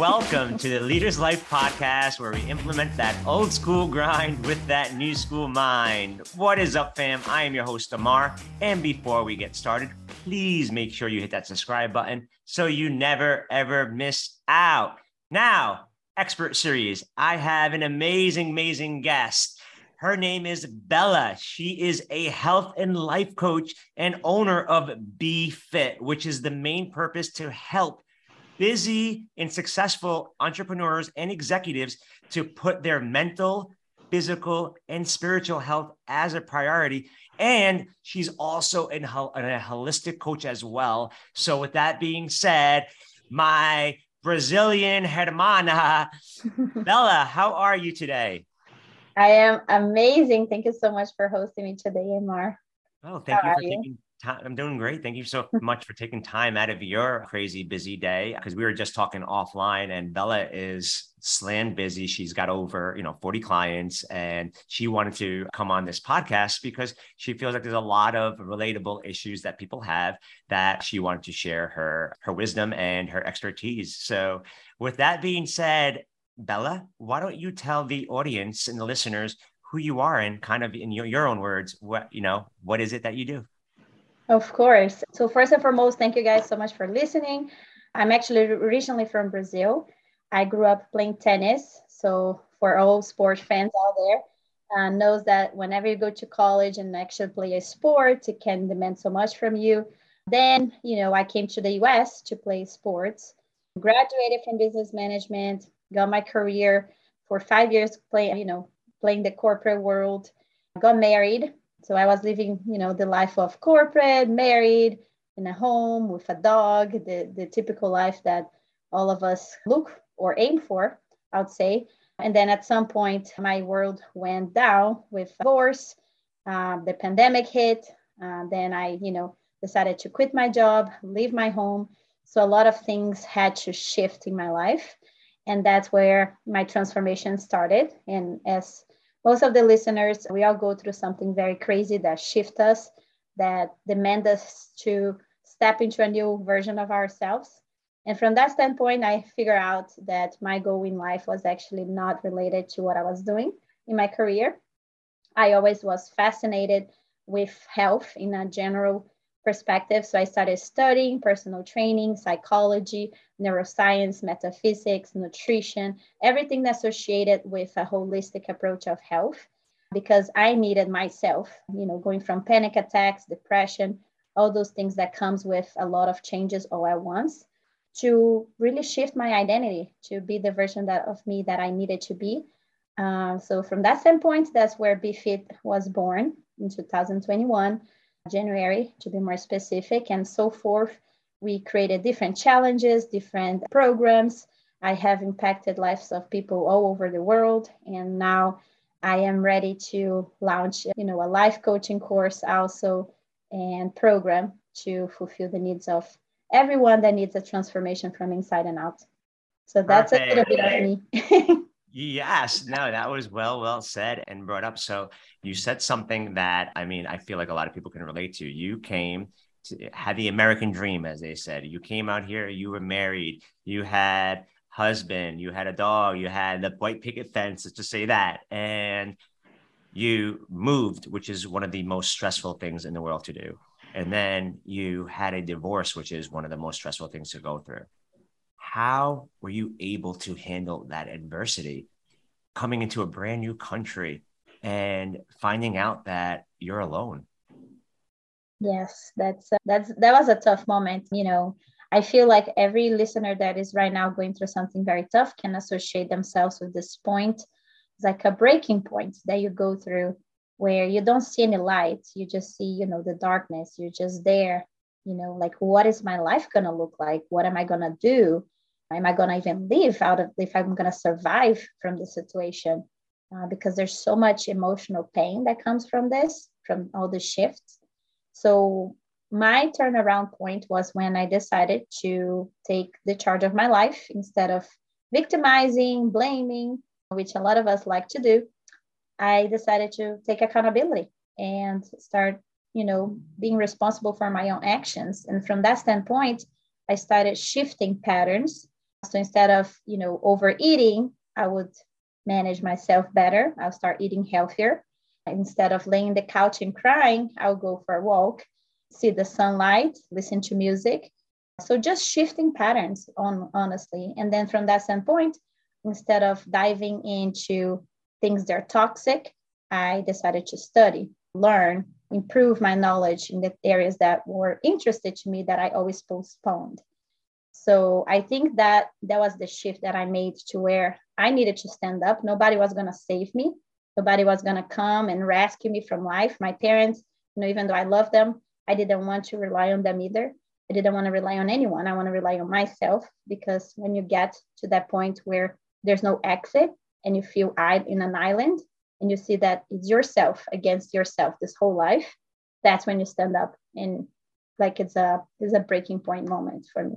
Welcome to the Leaders Life podcast, where we implement that old school grind with that new school mind. What is up, fam? I am your host, Amar. And before we get started, please make sure you hit that subscribe button so you never, ever miss out. Now, expert series, I have an amazing, amazing guest. Her name is Bela. She is a health and life coach and owner of Be Fit, which is the main purpose to help busy and successful entrepreneurs and executives to put their mental, physical, and spiritual health as a priority. And she's also a holistic coach as well. So, with that being said, my Brazilian hermana, Bela, how are you today? I am amazing. Thank you so much for hosting me today, Amar. Oh, thank how you for taking. I'm doing great. Thank you so much for taking time out of your crazy busy day. Because we were just talking offline, and Bela is slam busy. She's got over, you know, 40 clients, and she wanted to come on this podcast because she feels like there's a lot of relatable issues that people have that she wanted to share her her wisdom and her expertise. So, with that being said, Bela, why don't you tell the audience and the listeners who you are and kind of in your, your own words, what you know, what is it that you do? Of course. So, first and foremost, thank you guys so much for listening. I'm actually originally from Brazil. I grew up playing tennis. So, for all sports fans out there, uh, knows that whenever you go to college and actually play a sport, it can demand so much from you. Then, you know, I came to the US to play sports, graduated from business management, got my career for five years playing, you know, playing the corporate world, got married, so I was living, you know, the life of corporate, married, in a home with a dog, the, the typical life that all of us look or aim for, I would say. And then at some point, my world went down with divorce. Uh, the pandemic hit. Uh, then I, you know, decided to quit my job, leave my home. So a lot of things had to shift in my life. And that's where my transformation started. And as most of the listeners, we all go through something very crazy that shift us, that demand us to step into a new version of ourselves. And from that standpoint, I figure out that my goal in life was actually not related to what I was doing in my career. I always was fascinated with health in a general perspective. So I started studying personal training, psychology, neuroscience, metaphysics, nutrition, everything associated with a holistic approach of health because I needed myself, you know, going from panic attacks, depression, all those things that comes with a lot of changes all at once to really shift my identity to be the version that of me that I needed to be. Uh, so from that standpoint, that's where BeFit was born in 2021 January, to be more specific, and so forth. We created different challenges, different programs. I have impacted lives of people all over the world, and now I am ready to launch, you know, a life coaching course also and program to fulfill the needs of everyone that needs a transformation from inside and out. So that's Perfect. a little bit of me. Yes, no, that was well, well said and brought up. So you said something that I mean, I feel like a lot of people can relate to. You came to had the American dream, as they said. You came out here, you were married, you had husband, you had a dog, you had the white picket fence, to say that, and you moved, which is one of the most stressful things in the world to do. And then you had a divorce, which is one of the most stressful things to go through how were you able to handle that adversity coming into a brand new country and finding out that you're alone? Yes that's uh, that's that was a tough moment you know. I feel like every listener that is right now going through something very tough can associate themselves with this point it's like a breaking point that you go through where you don't see any light. You just see you know the darkness. You're just there you know like what is my life going to look like? What am i going to do am I going to even live out of if I'm going to survive from the situation? Uh, because there's so much emotional pain that comes from this, from all the shifts. So my turnaround point was when I decided to take the charge of my life instead of victimizing, blaming, which a lot of us like to do. I decided to take accountability and start, you know, being responsible for my own actions. And from that standpoint, I started shifting patterns So instead of, you know, overeating, I would manage myself better. I'll start eating healthier. Instead of laying the couch and crying, I'll go for a walk, see the sunlight, listen to music. So just shifting patterns on honestly. And then from that standpoint, instead of diving into things that are toxic, I decided to study, learn, improve my knowledge in the areas that were interested to me that I always postponed. So I think that that was the shift that I made to where I needed to stand up. Nobody was going to save me. Nobody was going to come and rescue me from life. My parents, you know, even though I love them, I didn't want to rely on them either. I didn't want to rely on anyone. I want to rely on myself because when you get to that point where there's no exit and you feel in an island and you see that it's yourself against yourself this whole life, that's when you stand up and like it's a it's a breaking point moment for me.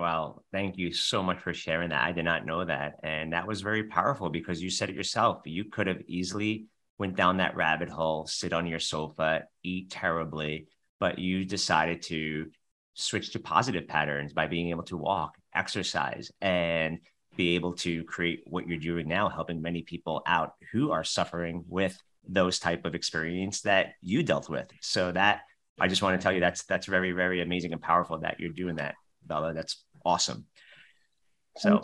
Well, thank you so much for sharing that. I did not know that. And that was very powerful because you said it yourself. You could have easily went down that rabbit hole, sit on your sofa, eat terribly, but you decided to switch to positive patterns by being able to walk, exercise, and be able to create what you're doing now, helping many people out who are suffering with those type of experience that you dealt with. So that I just want to tell you that's that's very, very amazing and powerful that you're doing that. Bela. That's awesome. So,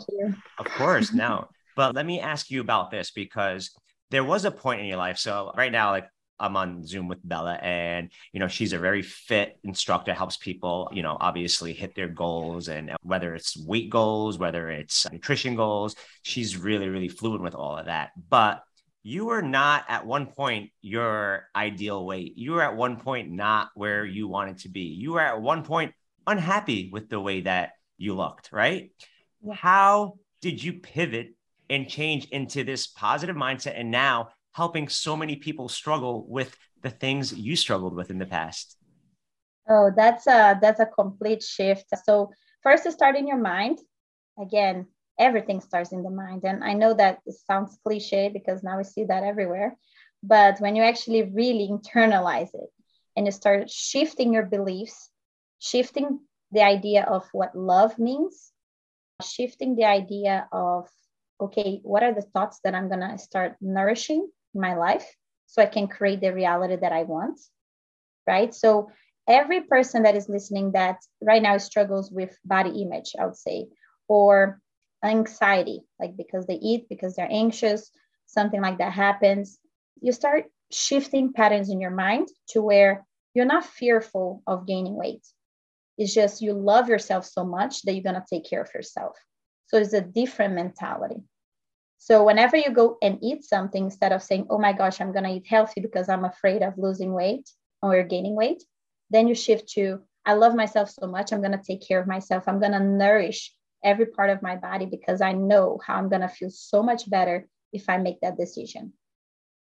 of course, now, but let me ask you about this because there was a point in your life. So, right now, like I'm on Zoom with Bela, and you know she's a very fit instructor, helps people, you know, obviously hit their goals, and whether it's weight goals, whether it's nutrition goals, she's really, really fluent with all of that. But you were not at one point your ideal weight. You were at one point not where you wanted to be. You were at one point unhappy with the way that you looked, right? Yeah. How did you pivot and change into this positive mindset and now helping so many people struggle with the things you struggled with in the past? Oh, that's a that's a complete shift. So first to start in your mind. Again, everything starts in the mind. And I know that it sounds cliche because now we see that everywhere. But when you actually really internalize it and you start shifting your beliefs shifting the idea of what love means, shifting the idea of, okay, what are the thoughts that I'm going to start nourishing in my life so I can create the reality that I want, right? So, every person that is listening that right now struggles with body image, I would say, or anxiety, like because they eat, because they're anxious, something like that happens, you start shifting patterns in your mind to where you're not fearful of gaining weight it's just you love yourself so much that you're going to take care of yourself. So it's a different mentality. So whenever you go and eat something, instead of saying, oh my gosh, I'm going to eat healthy because I'm afraid of losing weight or gaining weight, then you shift to, I love myself so much. I'm going to take care of myself. I'm going to nourish every part of my body because I know how I'm going to feel so much better if I make that decision.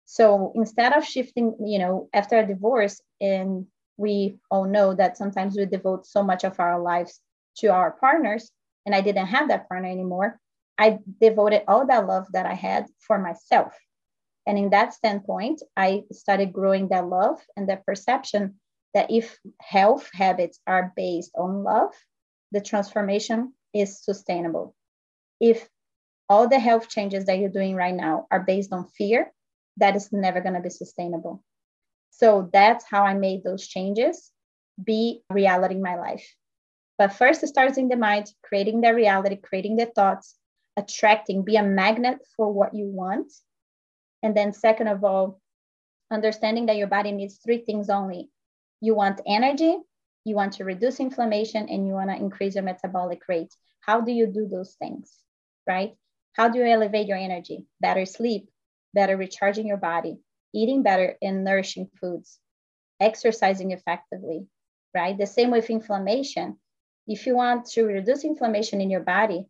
So instead of shifting, you know, after a divorce and we all know that sometimes we devote so much of our lives to our partners and i didn't have that partner anymore. I devoted all that love that i had for myself. And in that standpoint i started growing that love and that perception that if health habits are based on love the transformation is sustainable. If all the health changes that you're doing right now are based on fear that is never going to be sustainable so that's how I made those changes be reality in my life. But first, it starts in the mind, creating the reality, creating the thoughts, attracting, be a magnet for what you want. And then, second of all, understanding that your body needs three things only you want energy, you want to reduce inflammation, and you want to increase your metabolic rate. How do you do those things, right? How do you elevate your energy? Better sleep, better recharging your body, eating better and nourishing foods, exercising effectively, right? The same with inflammation. If you want to reduce inflammation in your body,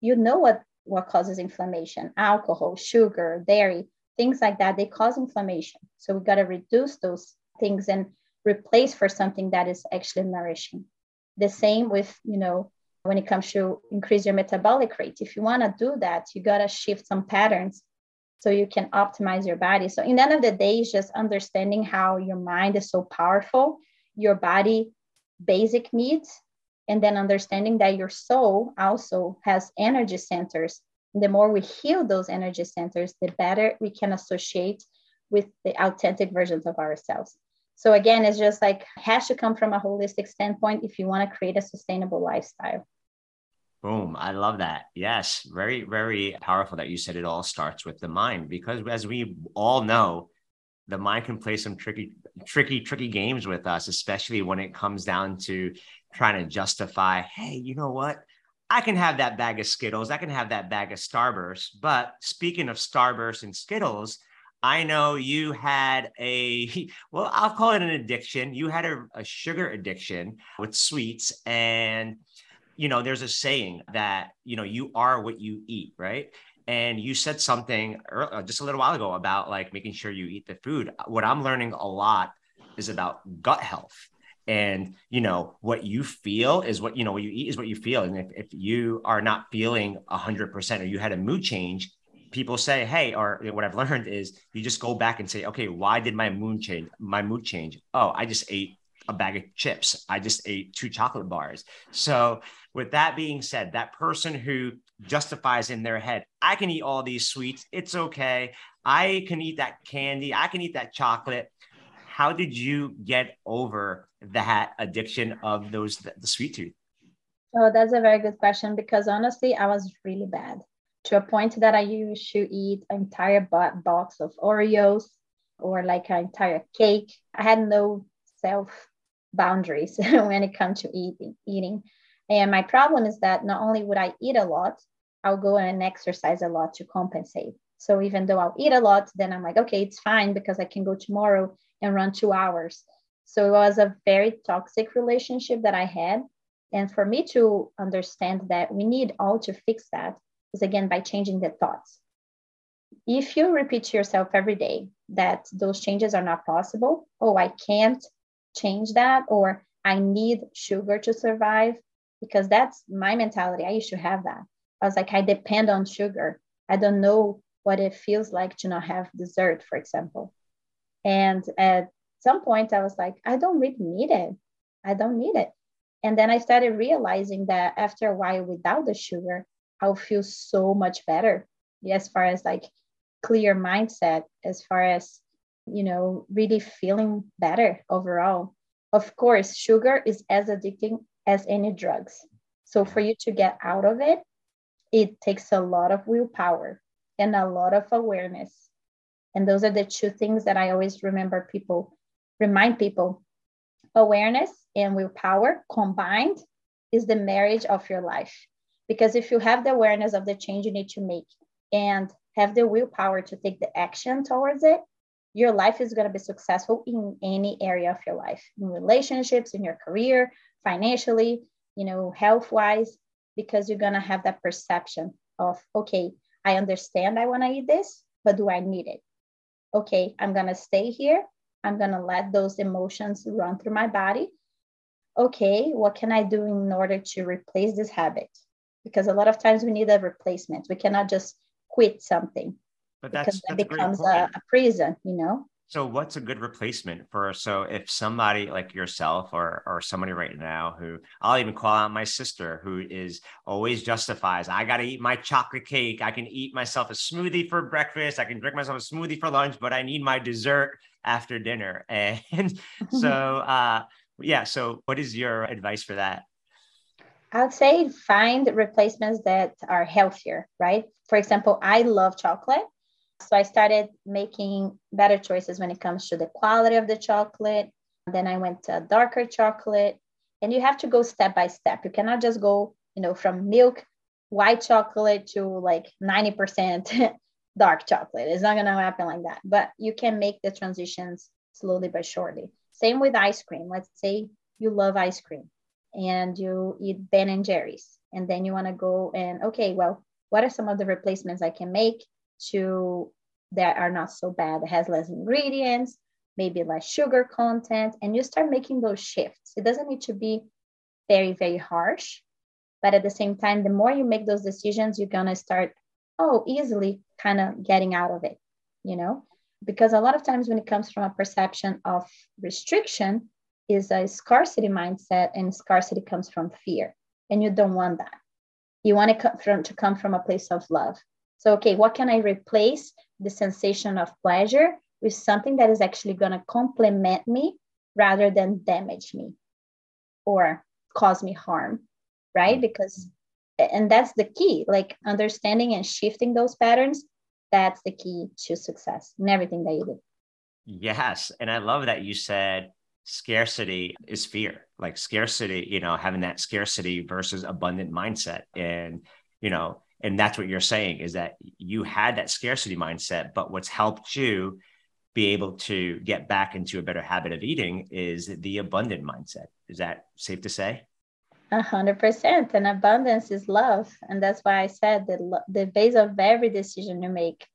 you know what, what causes inflammation alcohol, sugar, dairy, things like that. They cause inflammation. So we got to reduce those things and replace for something that is actually nourishing. The same with, you know, when it comes to increase your metabolic rate. If you want to do that, you got to shift some patterns so you can optimize your body. So, in the end of the day, it's just understanding how your mind is so powerful, your body basic needs and then understanding that your soul also has energy centers. the more we heal those energy centers, the better we can associate with the authentic versions of ourselves. So again, it's just like has to come from a holistic standpoint if you want to create a sustainable lifestyle. Boom. I love that. Yes. Very, very powerful that you said it all starts with the mind because as we all know, the mind can play some tricky, tricky, tricky games with us, especially when it comes down to trying to justify, hey, you know what? I can have that bag of Skittles. I can have that bag of Starburst. But speaking of Starburst and Skittles, I know you had a, well, I'll call it an addiction. You had a, a sugar addiction with sweets. And, you know, there's a saying that, you know, you are what you eat, right? and you said something uh, just a little while ago about like making sure you eat the food. What i'm learning a lot is about gut health. And you know what you feel is what you know what you eat is what you feel. And if, if you are not feeling 100% or you had a mood change people say hey or what i've learned is you just go back and say okay why did my mood change my mood change? Oh i just ate a bag of chips. I just ate two chocolate bars. So with that being said that person who justifies in their head i can eat all these sweets. It's okay. I can eat that candy. I can eat that chocolate. How did you get over that addiction of those the sweet tooth? Oh, that's a very good question because honestly, I was really bad to a point that I used to eat an entire box of Oreos or like an entire cake. I had no self boundaries when it comes to eating eating. And my problem is that not only would I eat a lot, I'll go and exercise a lot to compensate. So even though I'll eat a lot, then I'm like, okay, it's fine because I can go tomorrow and run two hours. So it was a very toxic relationship that I had. And for me to understand that we need all to fix that is again by changing the thoughts. If you repeat to yourself every day that those changes are not possible, oh, I can't change that, or I need sugar to survive, because that's my mentality. I used to have that. I was like, I depend on sugar. I don't know what it feels like to not have dessert, for example. And at some point, I was like, I don't really need it. I don't need it. And then I started realizing that after a while without the sugar, I'll feel so much better as far as like clear mindset, as far as, you know, really feeling better overall. Of course, sugar is as addicting as any drugs. So for you to get out of it, it takes a lot of willpower and a lot of awareness and those are the two things that I always remember people, remind people awareness and willpower combined is the marriage of your life. Because if you have the awareness of the change you need to make and have the willpower to take the action towards it, your life is going to be successful in any area of your life, in relationships, in your career, financially, you know, health wise, because you're going to have that perception of, okay, I understand I want to eat this, but do I need it? okay, I'm going to stay here. I'm going to let those emotions run through my body. Okay, what can I do in order to replace this habit? Because a lot of times we need a replacement. We cannot just quit something. But that's, because that becomes a, a prison, you know? So what's a good replacement for so if somebody like yourself or or somebody right now who I'll even call out my sister who is always justifies I got to eat my chocolate cake. I can eat myself a smoothie for breakfast. I can drink myself a smoothie for lunch but I need my dessert after dinner. And so uh yeah so what is your advice for that? I'd say find replacements that are healthier right? For example I love chocolate so I started making better choices when it comes to the quality of the chocolate. Then I went to darker chocolate. And you have to go step by step. You cannot just go, you know, from milk, white chocolate to like 90% dark chocolate. It's not going to happen like that. But you can make the transitions slowly but surely. Same with ice cream. Let's say you love ice cream and you eat Ben and Jerry's. And then you want to go and, okay, well, what are some of the replacements I can make to that are not so bad. Has less ingredients, maybe less sugar content, and you start making those shifts. It doesn't need to be very, very harsh, but at the same time, the more you make those decisions, you're gonna start, oh, easily kind of getting out of it, you know? Because a lot of times when it comes from a perception of restriction, is a scarcity mindset, and scarcity comes from fear. And you don't want that. You want it to come from a place of love. So, okay, what can I replace the sensation of pleasure with something that is actually going to complement me rather than damage me or cause me harm, right? Mm. Because, and that's the key, like understanding and shifting those patterns. That's the key to success in everything that you do. Yes. And I love that you said scarcity is fear like scarcity you know having that scarcity versus abundant mindset and you know and that's what you're saying is that you had that scarcity mindset but what's helped you be able to get back into a better habit of eating is the abundant mindset. Is that safe to say? A hundred percent. And abundance is love. And that's why i said that the base of every decision you make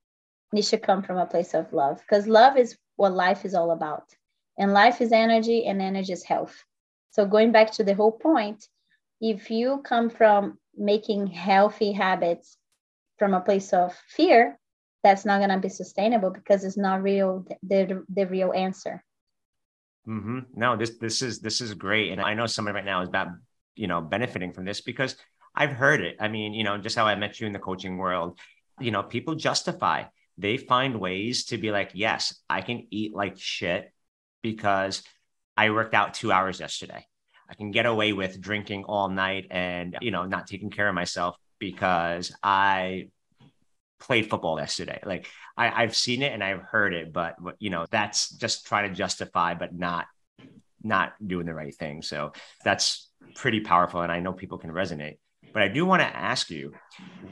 needs to come from a place of love because love is what life is all about. And life is energy and energy is health. So going back to the whole point if you come from making healthy habits from a place of fear that's not going to be sustainable because it's not real the, the real answer mm-hmm. no this this is this is great and i know somebody right now is about you know benefiting from this because i've heard it i mean you know just how i met you in the coaching world you know people justify they find ways to be like yes i can eat like shit because I worked out two hours yesterday. I can get away with drinking all night and, you know, not taking care of myself because I played football yesterday. Like I, I've seen it and I've heard it, but you know, that's just trying to justify, but not not doing the right thing. So that's pretty powerful. And I know people can resonate. But I do want to ask you,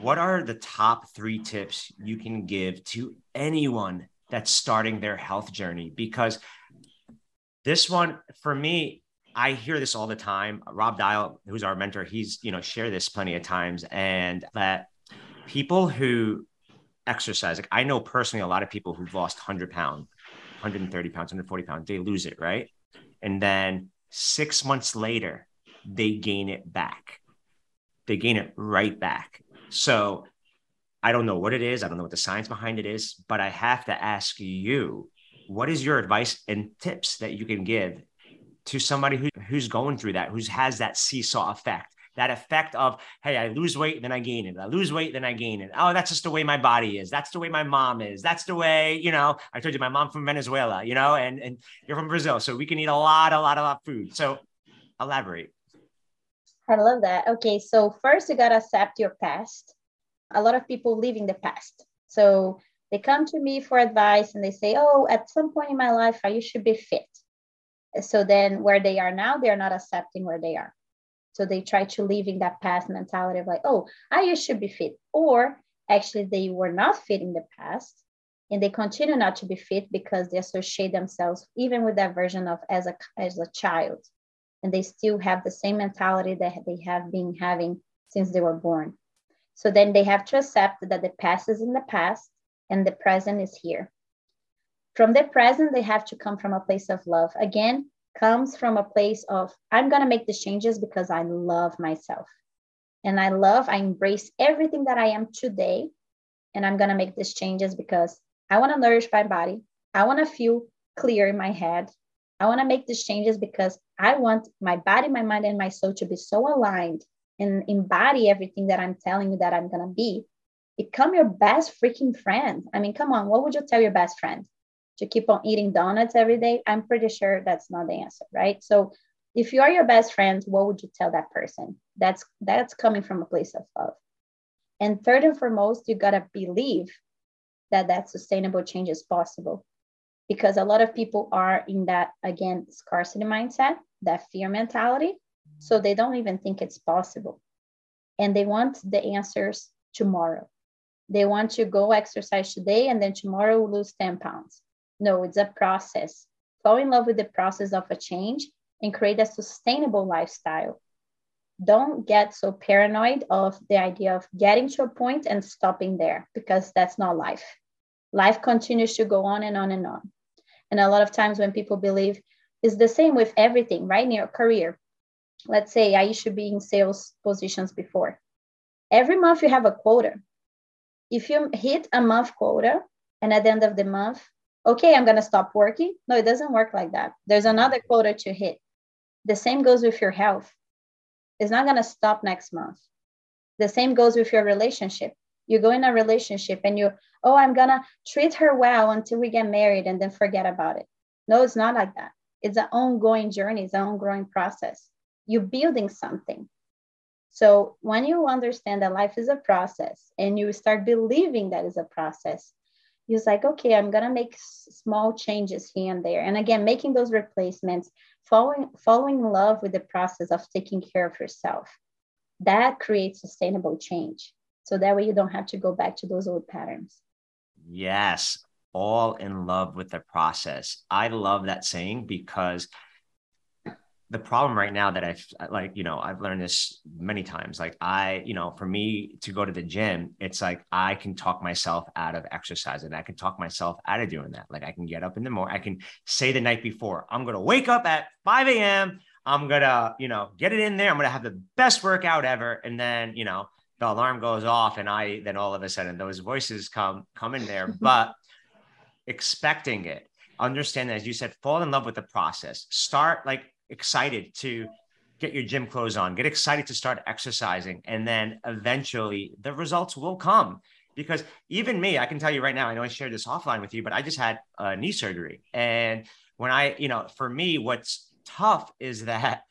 what are the top three tips you can give to anyone that's starting their health journey? Because this one for me, I hear this all the time. Rob Dial, who's our mentor, he's you know shared this plenty of times, and that people who exercise, like I know personally, a lot of people who've lost 100 pounds, 130 pounds, 140 pounds, they lose it, right? And then six months later, they gain it back. They gain it right back. So I don't know what it is. I don't know what the science behind it is, but I have to ask you what is your advice and tips that you can give to somebody who, who's going through that, who has that seesaw effect? That effect of, hey, I lose weight, then I gain it. I lose weight, then I gain it. Oh, that's just the way my body is. That's the way my mom is. That's the way, you know, I told you my mom from Venezuela, you know, and, and you're from Brazil. So we can eat a lot, a lot, a lot of food. So elaborate. I love that. Okay. So first you got to accept your past. A lot of people live in the past. So they come to me for advice and they say, Oh, at some point in my life, I to be fit. So then where they are now, they're not accepting where they are. So they try to live in that past mentality of like, oh, I to be fit. Or actually they were not fit in the past and they continue not to be fit because they associate themselves even with that version of as a as a child. And they still have the same mentality that they have been having since they were born. So then they have to accept that the past is in the past and the present is here. From the present, they have to come from a place of love. Again, comes from a place of, I'm going to make these changes because I love myself. And I love, I embrace everything that I am today. And I'm going to make these changes because I want to nourish my body. I want to feel clear in my head. I want to make these changes because I want my body, my mind, and my soul to be so aligned and embody everything that I'm telling you that I'm going to be become your best freaking friend. I mean, come on, what would you tell your best friend? To keep on eating donuts every day? I'm pretty sure that's not the answer, right? So if you are your best friend, what would you tell that person? That's that's coming from a place of love. And third and foremost, you gotta believe that that sustainable change is possible, because a lot of people are in that again scarcity mindset, that fear mentality, so they don't even think it's possible, and they want the answers tomorrow. They want to go exercise today and then tomorrow lose 10 pounds. No, it's a process. Fall in love with the process of a change and create a sustainable lifestyle. Don't get so paranoid of the idea of getting to a point and stopping there because that's not life. Life continues to go on and on and on. And a lot of times when people believe it's the same with everything, right? In your career. Let's say I used to be in sales positions before. Every month you have a quota if you hit a month quota and at the end of the month, okay, I'm going to stop working. No, it doesn't work like that. There's another quota to hit. The same goes with your health. It's not going to stop next month. The same goes with your relationship. You go in a relationship and you, oh, I'm going to treat her well until we get married and then forget about it. No, it's not like that. It's an ongoing journey, it's an ongoing process. You're building something. So when you understand that life is a process and you start believing that is a process, you're like, okay, I'm gonna make small changes here and there. And again, making those replacements, following following love with the process of taking care of yourself. That creates sustainable change. So that way you don't have to go back to those old patterns. Yes, all in love with the process. I love that saying because the problem right now that I've uh, like, you know, I've learned this many times. Like, I, you know, for me to go to the gym, it's like I can talk myself out of exercising. I can talk myself out of doing that. Like, I can get up in the morning, I can say the night before, I'm going to wake up at 5 a.m. I'm going to, you know, get it in there. I'm going to have the best workout ever. And then, you know, the alarm goes off and I, then all of a sudden those voices come, come in there. But expecting it, understand that, as you said, fall in love with the process. Start like excited to get your gym clothes on, get excited to start exercising, and then eventually the results will come. Because even me, I can tell you right now, I know I shared this offline with you, but I just had a knee surgery. And when I, you know, for me, what's tough is that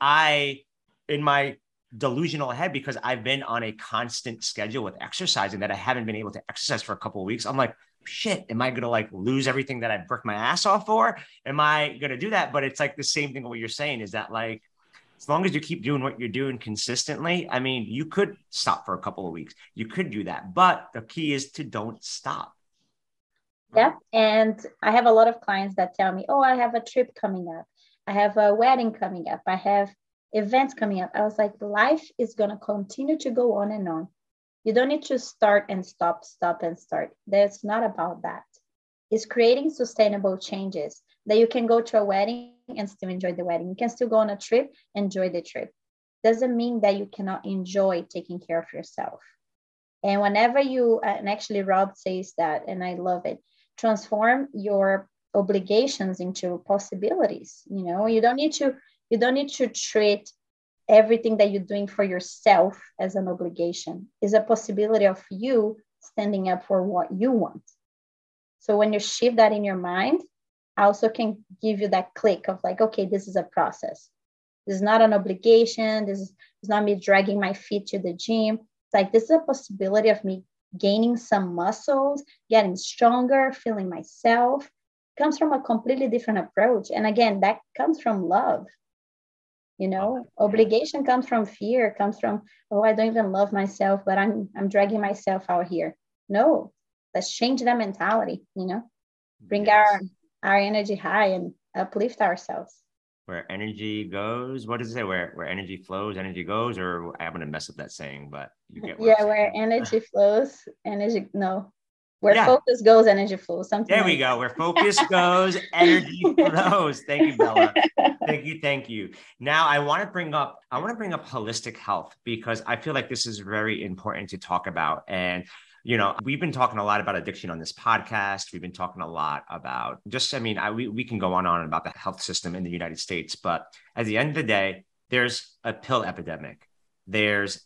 I, in my delusional head, because I've been on a constant schedule with exercising that I haven't been able to exercise for a couple of weeks, I'm like, shit, am I gonna like lose everything that I've worked my ass off for? Am I gonna do that? But it's like the same thing. What you're saying is that like as long as you keep doing what you're doing consistently, I mean, you could stop for a couple of weeks. You could do that, but the key is to don't stop. Yeah, and I have a lot of clients that tell me, "Oh, I have a trip coming up. I have a wedding coming up. I have events coming up." I was like, "Life is going to continue to go on and on. You don't need to start and stop, stop and start. That's not about that. It's creating sustainable changes that you can go to a wedding and still enjoy the wedding. You can still go on a trip, enjoy the trip. Doesn't mean that you cannot enjoy taking care of yourself. And whenever you, uh, and actually Rob says that, and I love it, transform your obligations into possibilities. You know, you don't need to, you don't need to treat everything that you're doing for yourself as an obligation is a possibility of you standing up for what you want. So when you shift that in your mind, I also can give you that click of like, okay, this is a process. This is not an obligation. This is not me dragging my feet to the gym. It's like this is a possibility of me gaining some muscles, getting stronger, feeling myself. It comes from a completely different approach. And again, that comes from love you uh, know obligation comes from fear comes from oh i don't even love myself but i'm i'm dragging myself out here. No let's change that mentality you know? Bring yes. our our energy high and uplift ourselves. Where energy goes what does it say? Where where energy flows energy goes or i'm gonna mess up that saying but you get yeah where energy flows energy no where yeah. focus goes, energy flows. Something. There like we go. Where focus goes, energy flows. Thank you, Bela. thank you, thank you. Now I want to bring up, I want to bring up holistic health because I feel like this is very important to talk about. And you know, we've been talking a lot about addiction on this podcast. We've been talking a lot about just, I mean, I, we, we can go on and on about the health system in the United States, but at the end of the day, there's a pill epidemic. There's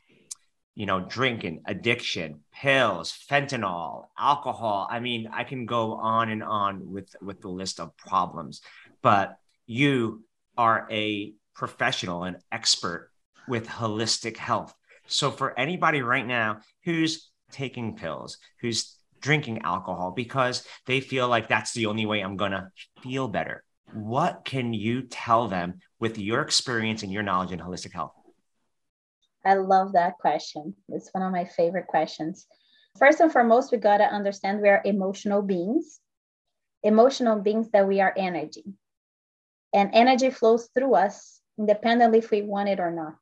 you know, drinking, addiction, pills, fentanyl, alcohol. I mean, I can go on and on with with the list of problems, but you are a professional and expert with holistic health. So for anybody right now who's taking pills, who's drinking alcohol because they feel like that's the only way I'm going to feel better. What can you tell them with your experience and your knowledge in holistic health? I love that question. It's one of my favorite questions. First and foremost, we got to understand we are emotional beings, emotional beings that we are energy. And energy flows through us independently if we want it or not.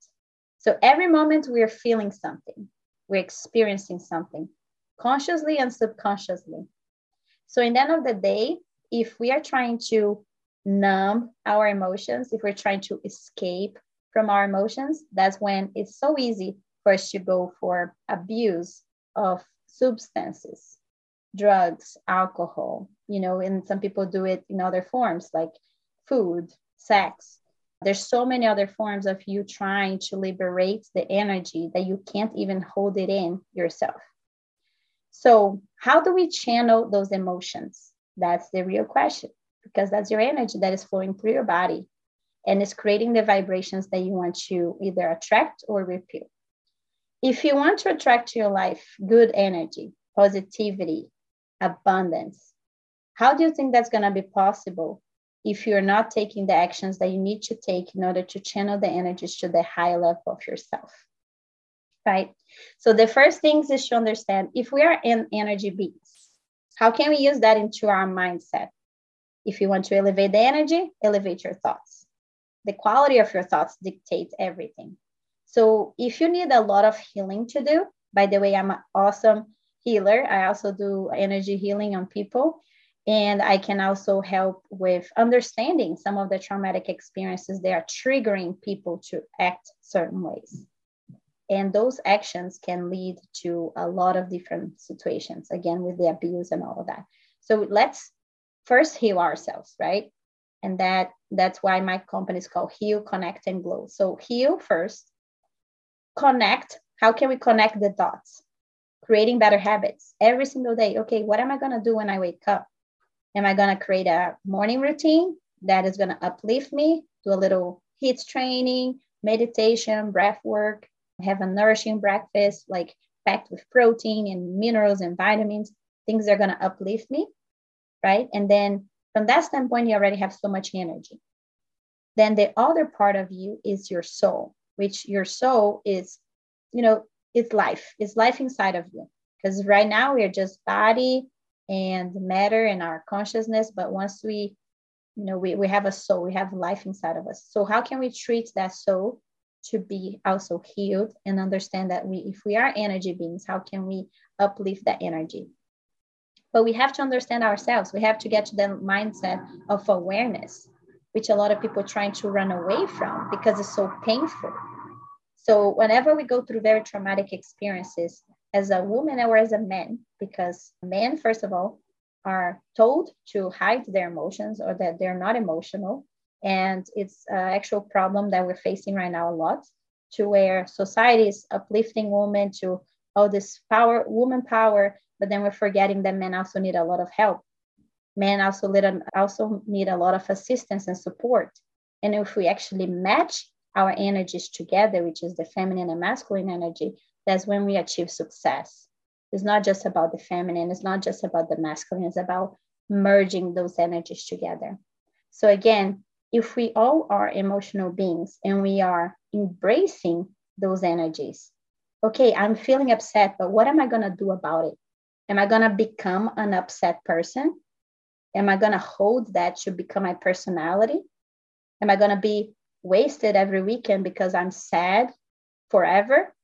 So every moment we're feeling something, we're experiencing something consciously and subconsciously. So, in the end of the day, if we are trying to numb our emotions, if we're trying to escape from our emotions, that's when it's so easy for us to go for abuse of substances, drugs, alcohol, you know, and some people do it in other forms like food, sex. There's so many other forms of you trying to liberate the energy that you can't even hold it in yourself. So, how do we channel those emotions? That's the real question because that's your energy that is flowing through your body and it's creating the vibrations that you want to either attract or repel. If you want to attract to your life good energy, positivity, abundance, how do you think that's going to be possible if you're not taking the actions that you need to take in order to channel the energies to the high level of yourself? Right. So, the first things is to understand if we are in energy beings, how can we use that into our mindset? If you want to elevate the energy, elevate your thoughts. The quality of your thoughts dictates everything. So if you need a lot of healing to do, by the way, I'm an awesome healer. I also do energy healing on people. And I can also help with understanding some of the traumatic experiences that are triggering people to act certain ways. And those actions can lead to a lot of different situations, again, with the abuse and all of that. So let's first heal ourselves, right? And that that's why my company is called Heal, Connect, and Glow. So heal first, connect. How can we connect the dots? Creating better habits every single day. Okay, what am I gonna do when I wake up? Am I gonna create a morning routine that is gonna uplift me? Do a little heat training, meditation, breath work, have a nourishing breakfast, like packed with protein and minerals and vitamins, things are gonna uplift me right? And then from that standpoint, you already have so much energy. Then the other part of you is your soul, which your soul is, you know, it's life, it's life inside of you. Because right now we are just body and matter and our consciousness. But once we, you know, we, we have a soul, we have life inside of us. So how can we treat that soul to be also healed and understand that we, if we are energy beings, how can we uplift that energy? But we have to understand ourselves. We have to get to the mindset of awareness, which a lot of people are trying to run away from because it's so painful. So whenever we go through very traumatic experiences as a woman or as a man, because men, first of all, are told to hide their emotions or that they're not emotional. And it's an actual problem that we're facing right now a lot to where society is uplifting women to this power, woman power, but then we're forgetting that men also need a lot of help. Men also need, also need a lot of assistance and support. And if we actually match our energies together, which is the feminine and masculine energy, that's when we achieve success. It's not just about the feminine, it's not just about the masculine, it's about merging those energies together. So, again, if we all are emotional beings and we are embracing those energies, okay, I'm feeling upset, but what am I going to do about it? Am I going to become an upset person? Am I going to hold that to become my personality? Am I going to be wasted every weekend because I'm sad forever?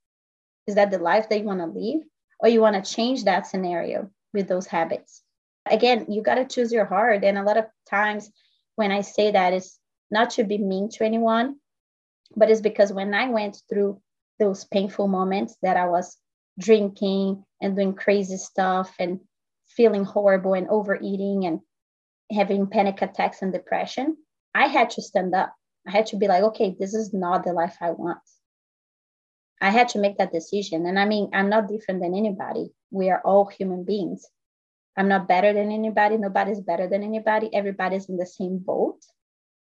Is that the life that you want to live? Or you want to change that scenario with those habits? Again, you got to choose your heart. And a lot of times when I say that, it's not to be mean to anyone, but it's because when I went through those painful moments that I was drinking and doing crazy stuff and feeling horrible and overeating and having panic attacks and depression, I had to stand up. I had to be like, okay, this is not the life I want. I had to make that decision. And I mean, I'm not different than anybody. We are all human beings. I'm not better than anybody. Nobody's better than anybody. Everybody's in the same boat.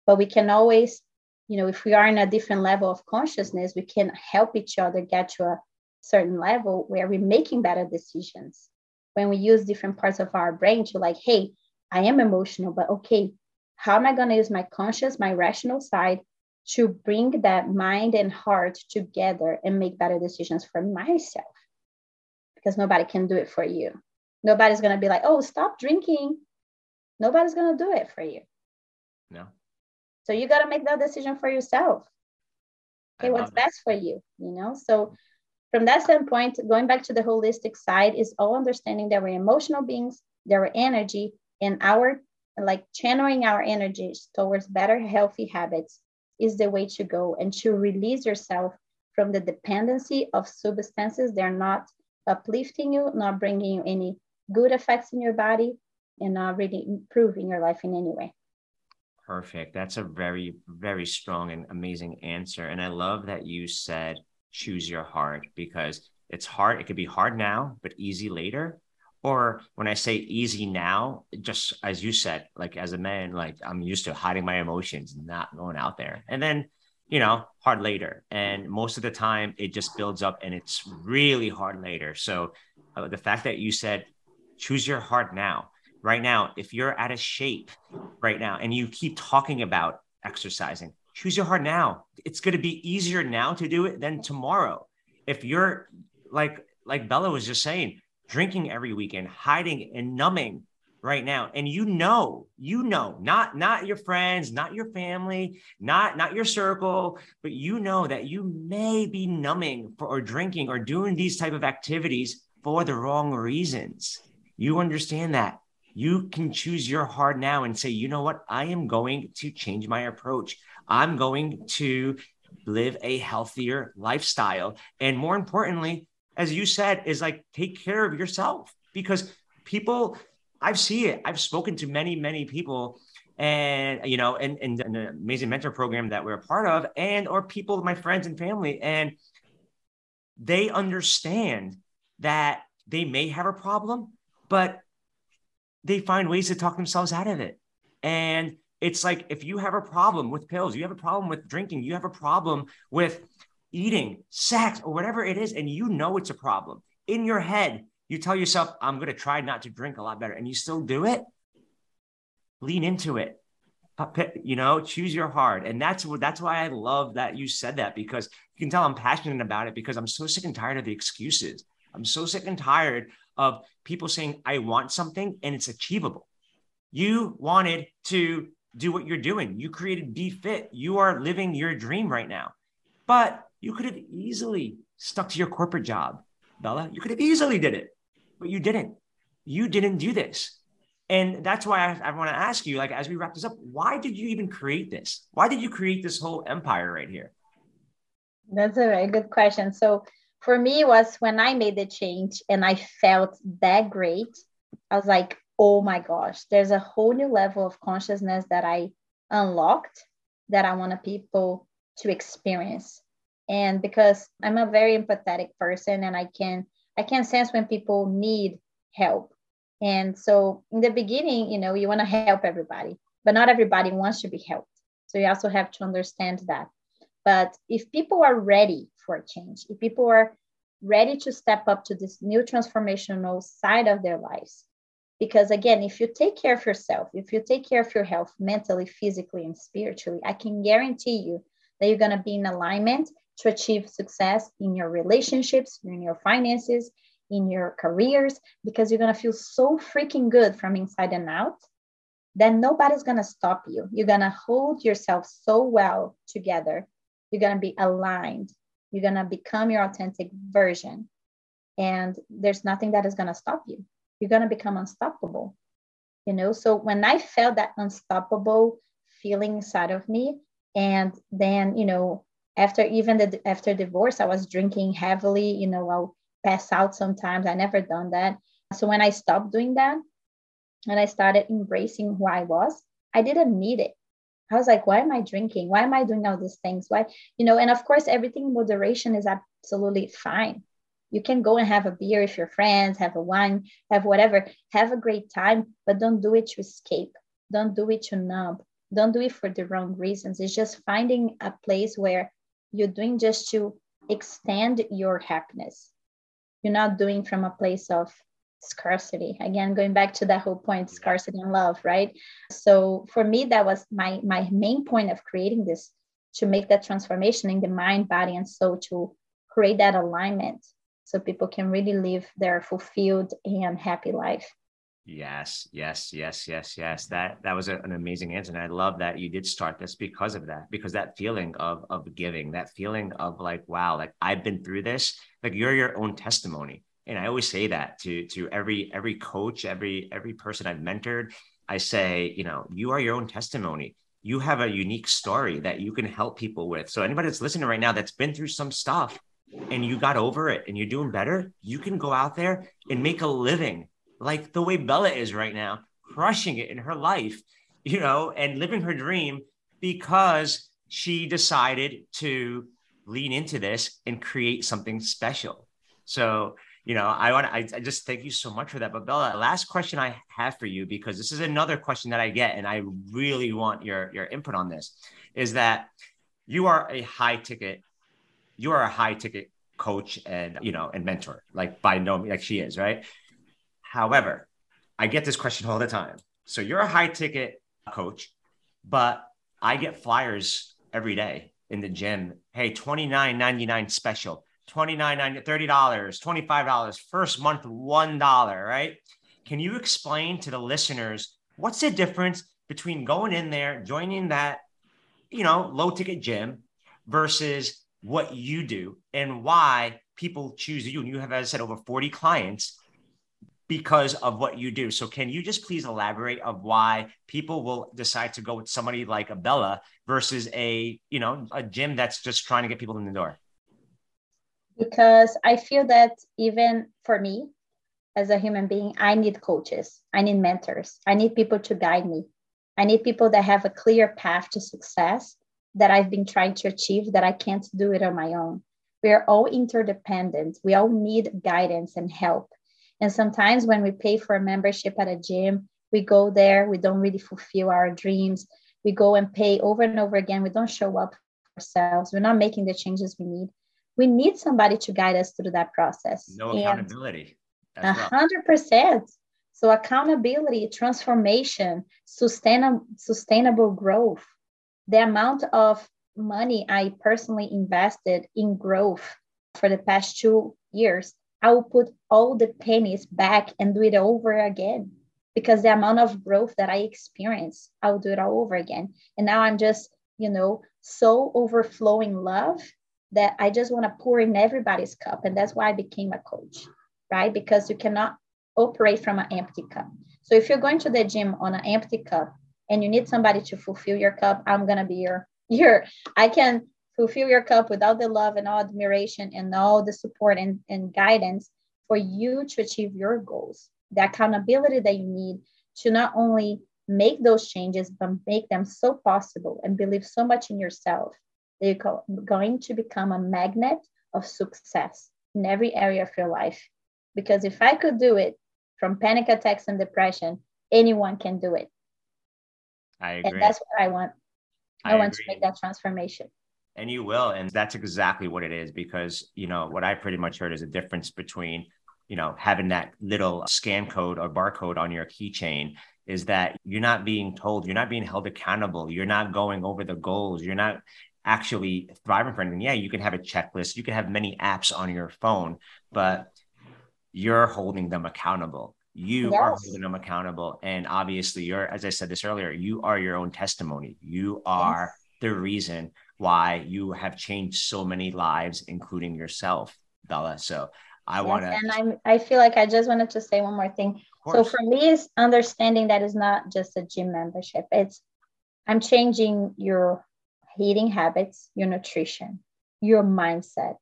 But we can always, you know, if we are in a different level of consciousness, we can help each other get to a certain level where we're making better decisions. When we use different parts of our brain to like hey i am emotional but okay how am i going to use my conscious my rational side to bring that mind and heart together and make better decisions for myself? Because nobody can do it for you. Nobody's going to be like oh stop drinking. Nobody's going to do it for you. No so you got to make that decision for yourself okay what's best for you you know so from that standpoint, going back to the holistic side is all understanding that we're emotional beings, that we're energy, and our like channeling our energies towards better healthy habits is the way to go and to release yourself from the dependency of substances. They're not uplifting you, not bringing you any good effects in your body, and not really improving your life in any way. Perfect. That's a very, very strong and amazing answer. And I love that you said choose your heart because it's hard. It could be hard now, but easy later. Or when I say easy now, just as you said, like as a man, like I'm used to hiding my emotions, not going out there. And then, you know, hard later. And most of the time it just builds up and it's really hard later. So uh, the fact that you said choose your heart now right now, if you're out of shape right now and you keep talking about exercising, choose your heart now. It's going to be easier now to do it than tomorrow. If you're like, like Bela was just saying, drinking every weekend, hiding and numbing right now and you know you know not not your friends not your family not not your circle but you know that you may be numbing for, or drinking or doing these type of activities for the wrong reasons you understand that you can choose your heart now and say, you know what? I am going to change my approach. I'm going to live a healthier lifestyle. And more importantly, as you said, is like take care of yourself because people, I've seen it. I've spoken to many, many people and you know, and, and an amazing mentor program that we're a part of, and or people, my friends and family, and they understand that they may have a problem, but they find ways to talk themselves out of it. And it's like if you have a problem with pills, you have a problem with drinking, you have a problem with eating, sex, or whatever it is, and you know it's a problem in your head, you tell yourself, I'm going to try not to drink a lot better, and you still do it, lean into it. You know, choose your heart. And that's what that's why I love that you said that because you can tell I'm passionate about it because I'm so sick and tired of the excuses. I'm so sick and tired of people saying, I want something and it's achievable. You wanted to do what you're doing. You created Be Fit. You are living your dream right now. But you could have easily stuck to your corporate job, Bela. You could have easily did it, but you didn't. You didn't do this. And that's why I, I want to ask you, like, as we wrap this up, why did you even create this? Why did you create this whole empire right here? That's a very good question. So for me was when I made the change and I felt that great. I was like, oh my gosh, there's a whole new level of consciousness that I unlocked that I want people to experience. And because I'm a very empathetic person and I can I can sense when people need help. And so in the beginning, you know, you want to help everybody, but not everybody wants to be helped. So you also have to understand that. But if people are ready for change, if people are ready to step up to this new transformational side of their lives, because again, if you take care of yourself, if you take care of your health mentally, physically, and spiritually, I can guarantee you that you're going to be in alignment to achieve success in your relationships, in your finances, in your careers, because you're going to feel so freaking good from inside and out that nobody's going to stop you. You're going to hold yourself so well together you're going to be aligned. You're going to become your authentic version. And there's nothing that is going to stop you. You're going to become unstoppable. You know, so when I felt that unstoppable feeling inside of me, and then, you know, after even the after divorce, I was drinking heavily, you know, I'll pass out sometimes. I never done that. So when I stopped doing that and I started embracing who I was, I didn't need it. I was like, why am I drinking? Why am I doing all these things? Why, you know, and of course, everything in moderation is absolutely fine. You can go and have a beer if your friends, have a wine, have whatever, have a great time, but don't do it to escape. Don't do it to numb. Don't do it for the wrong reasons. It's just finding a place where you're doing just to extend your happiness. You're not doing from a place of scarcity. Again going back to that whole point scarcity and love right? So for me that was my my main point of creating this to make that transformation in the mind body and soul to create that alignment so people can really live their fulfilled and happy life. Yes yes yes yes yes. That that was an amazing answer and i love that you did start this because of that because that feeling of of giving that feeling of like wow like i've been through this. Like you're your own testimony and i always say that to to every every coach every every person i've mentored i say you know you are your own testimony you have a unique story that you can help people with so anybody that's listening right now that's been through some stuff and you got over it and you're doing better you can go out there and make a living like the way bela is right now crushing it in her life you know, and living her dream because she decided to lean into this and create something special. So, you know, I want to, I, I just thank you so much for that. But Bela, last question I have for you, because this is another question that I get, and I really want your, your input on this is that you are a high ticket, you are a high ticket coach and, you know, and mentor, like by no, like she is, right? However, I get this question all the time. So you're a high ticket coach, but I get flyers every day in the gym. Hey, $29.99 special, $29, $30, $25, first month, $1, right? Can you explain to the listeners what's the difference between going in there, joining that, you know, low ticket gym versus what you do and why people choose you? And you have, as I said, over 40 clients because of what you do. So can you just please elaborate of why people will decide to go with somebody like a Bela versus a, you know, a gym that's just trying to get people in the door? Because I feel that even for me as a human being, I need coaches, I need mentors, I need people to guide me. I need people that have a clear path to success that I've been trying to achieve that I can't do it on my own. We are all interdependent. We all need guidance and help and sometimes when we pay for a membership at a gym, we go there, we don't really fulfill our dreams. We go and pay over and over again. We don't show up ourselves. We're not making the changes we need. We need somebody to guide us through that process. No accountability. A hundred percent. So accountability, transformation, sustainable sustainable growth. The amount of money I personally invested in growth for the past two years I will put all the pennies back and do it over again because the amount of growth that I experienced, I will do it all over again. And now I'm just, you know, so overflowing love that I just want to pour in everybody's cup. And that's why I became a coach, right? Because you cannot operate from an empty cup. So if you're going to the gym on an empty cup and you need somebody to fulfill your cup, I'm gonna be your your I can fulfill your cup without the love and all admiration and all the support and, and guidance for you to achieve your goals the accountability that you need to not only make those changes but make them so possible and believe so much in yourself you're going to become a magnet of success in every area of your life because if i could do it from panic attacks and depression anyone can do it I agree. and that's what i want i, I want agree. to make that transformation and you will. And that's exactly what it is because, you know, what I pretty much heard is a difference between, you know, having that little scan code or barcode on your keychain is that you're not being told, you're not being held accountable, you're not going over the goals, you're not actually thriving for anything. Yeah, you can have a checklist, you can have many apps on your phone, but you're holding them accountable. You yes. are holding them accountable. And obviously, you're, as I said this earlier, you are your own testimony. You are yes. the reason why you have changed so many lives, including yourself, Bela. So I yes, want to. And I'm, I feel like I just wanted to say one more thing. So for me, is understanding that it's not just a gym membership. It's I'm changing your eating habits, your nutrition, your mindset,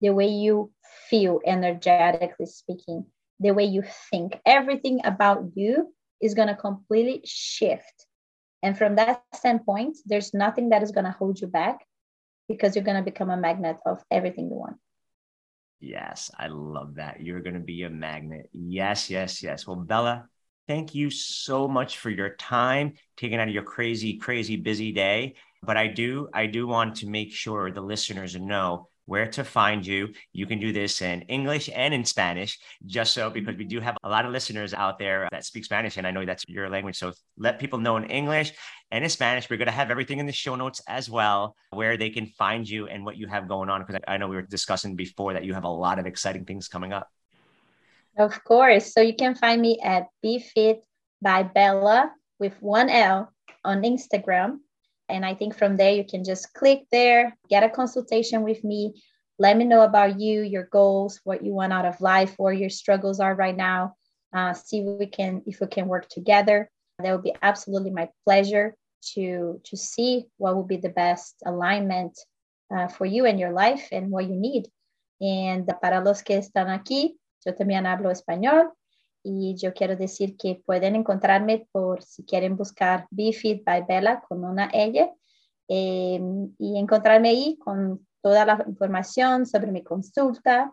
the way you feel energetically speaking, the way you think. Everything about you is going to completely shift and from that standpoint, there's nothing that is going to hold you back because you're going to become a magnet of everything you want. Yes, I love that. You're going to be a magnet. Yes, yes, yes. Well, Bela, thank you so much for your time taking out of your crazy, crazy busy day. But I do, I do want to make sure the listeners know where to find you. You can do this in English and in Spanish, just so because we mm-hmm. do have a lot of listeners out there that speak Spanish, and I know that's your language. So let people know in English and in Spanish. We're going to have everything in the show notes as well, where they can find you and what you have going on. Because I know we were discussing before that you have a lot of exciting things coming up. Of course. So you can find me at Be Fit by Bela with one L on Instagram. And I think from there, you can just click there, get a consultation with me. Let me know about you, your goals, what you want out of life, where your struggles are right now. Uh, see if we can if we can work together. That would be absolutely my pleasure to to see what would be the best alignment uh, for you and your life and what you need. And para los que están aquí, yo también hablo español y yo quiero decir que pueden encontrarme por si quieren buscar BeFit by Bella con una L eh, y encontrarme ahí con toda la información sobre mi consulta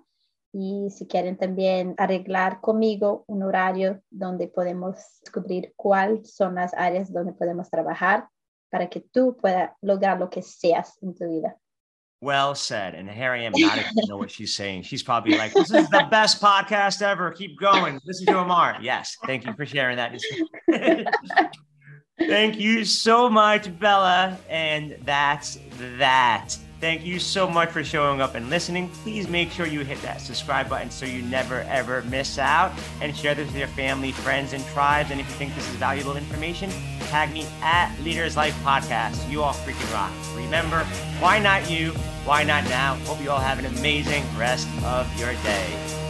y si quieren también arreglar conmigo un horario donde podemos descubrir cuáles son las áreas donde podemos trabajar para que tú puedas lograr lo que seas en tu vida. Well said. And here I am nodding to know what she's saying. She's probably like, this is the best podcast ever. Keep going. Listen to Amar. Yes. Thank you for sharing that. Thank you so much, Bela. And that's that. Thank you so much for showing up and listening. Please make sure you hit that subscribe button so you never ever miss out and share this with your family, friends, and tribes. And if you think this is valuable information, tag me at Leaders Life Podcast. You all freaking rock. Remember, why not you? Why not now? Hope you all have an amazing rest of your day.